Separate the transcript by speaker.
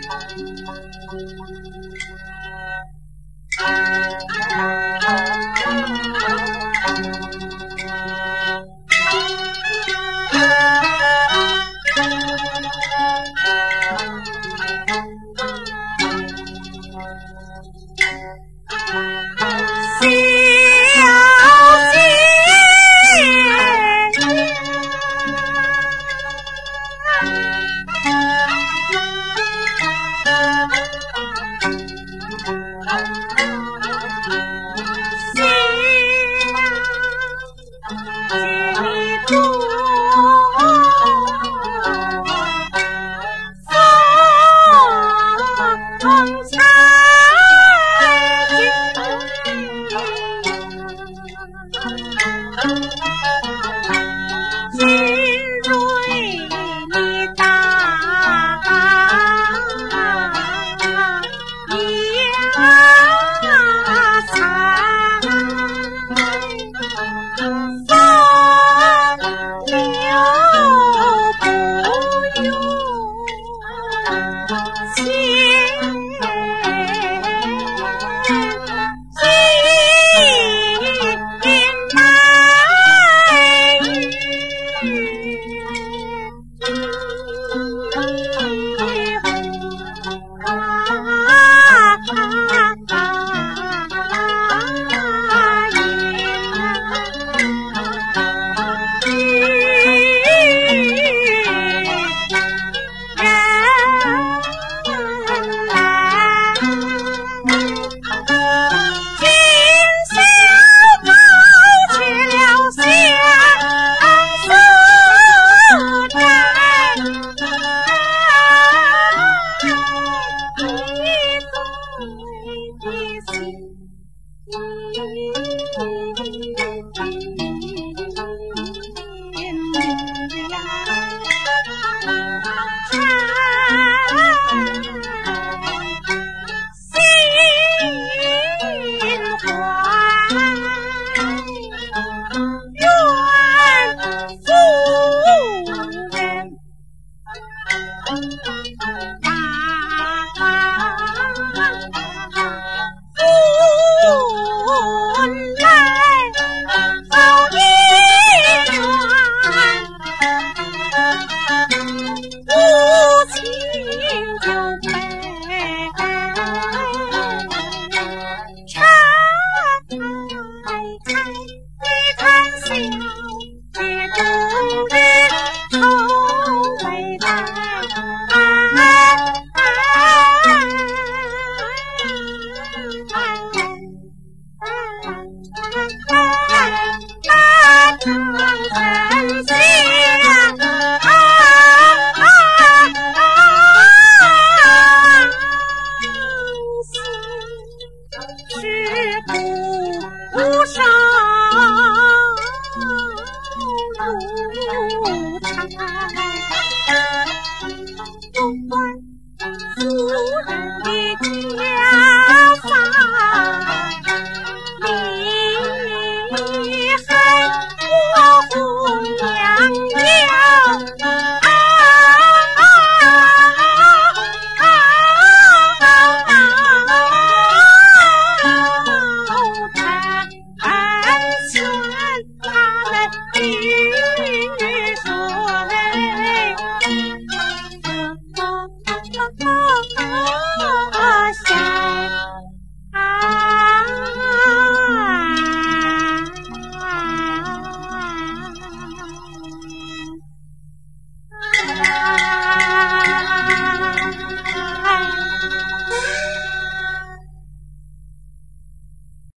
Speaker 1: 小贤娘。如唱无人的家